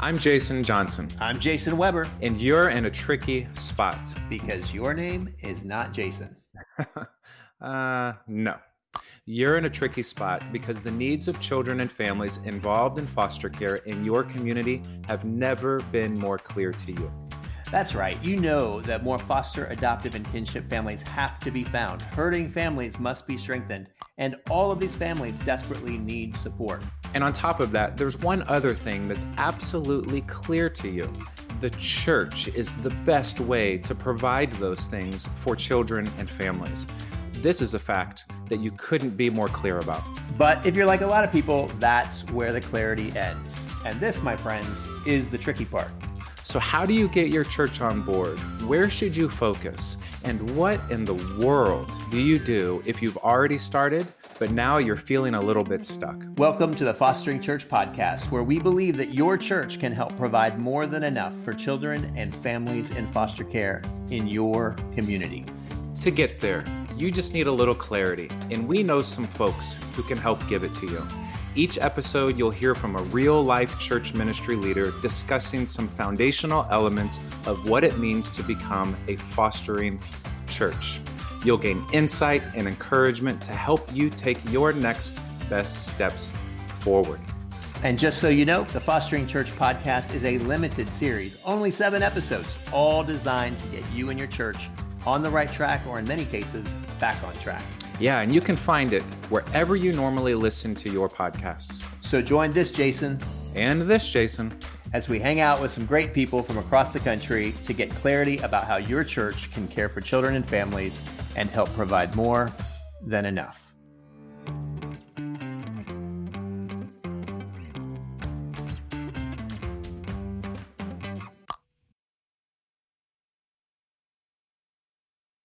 I'm Jason Johnson, I'm Jason Weber and you're in a tricky spot. because your name is not Jason. Uh, no. You're in a tricky spot because the needs of children and families involved in foster care in your community have never been more clear to you. That's right. You know that more foster, adoptive, and kinship families have to be found. Hurting families must be strengthened, and all of these families desperately need support. And on top of that, there's one other thing that's absolutely clear to you. The church is the best way to provide those things for children and families. This is a fact that you couldn't be more clear about. But if you're like a lot of people, that's where the clarity ends. And this, my friends, is the tricky part. So, how do you get your church on board? Where should you focus? And what in the world do you do if you've already started, but now you're feeling a little bit stuck? Welcome to the Fostering Church podcast, where we believe that your church can help provide more than enough for children and families in foster care in your community. To get there, you just need a little clarity, and we know some folks who can help give it to you. Each episode, you'll hear from a real life church ministry leader discussing some foundational elements of what it means to become a fostering church. You'll gain insight and encouragement to help you take your next best steps forward. And just so you know, the Fostering Church podcast is a limited series, only seven episodes, all designed to get you and your church on the right track, or in many cases, back on track. Yeah, and you can find it wherever you normally listen to your podcasts. So join this, Jason, And this, Jason. as we hang out with some great people from across the country to get clarity about how your church can care for children and families and help provide more than enough.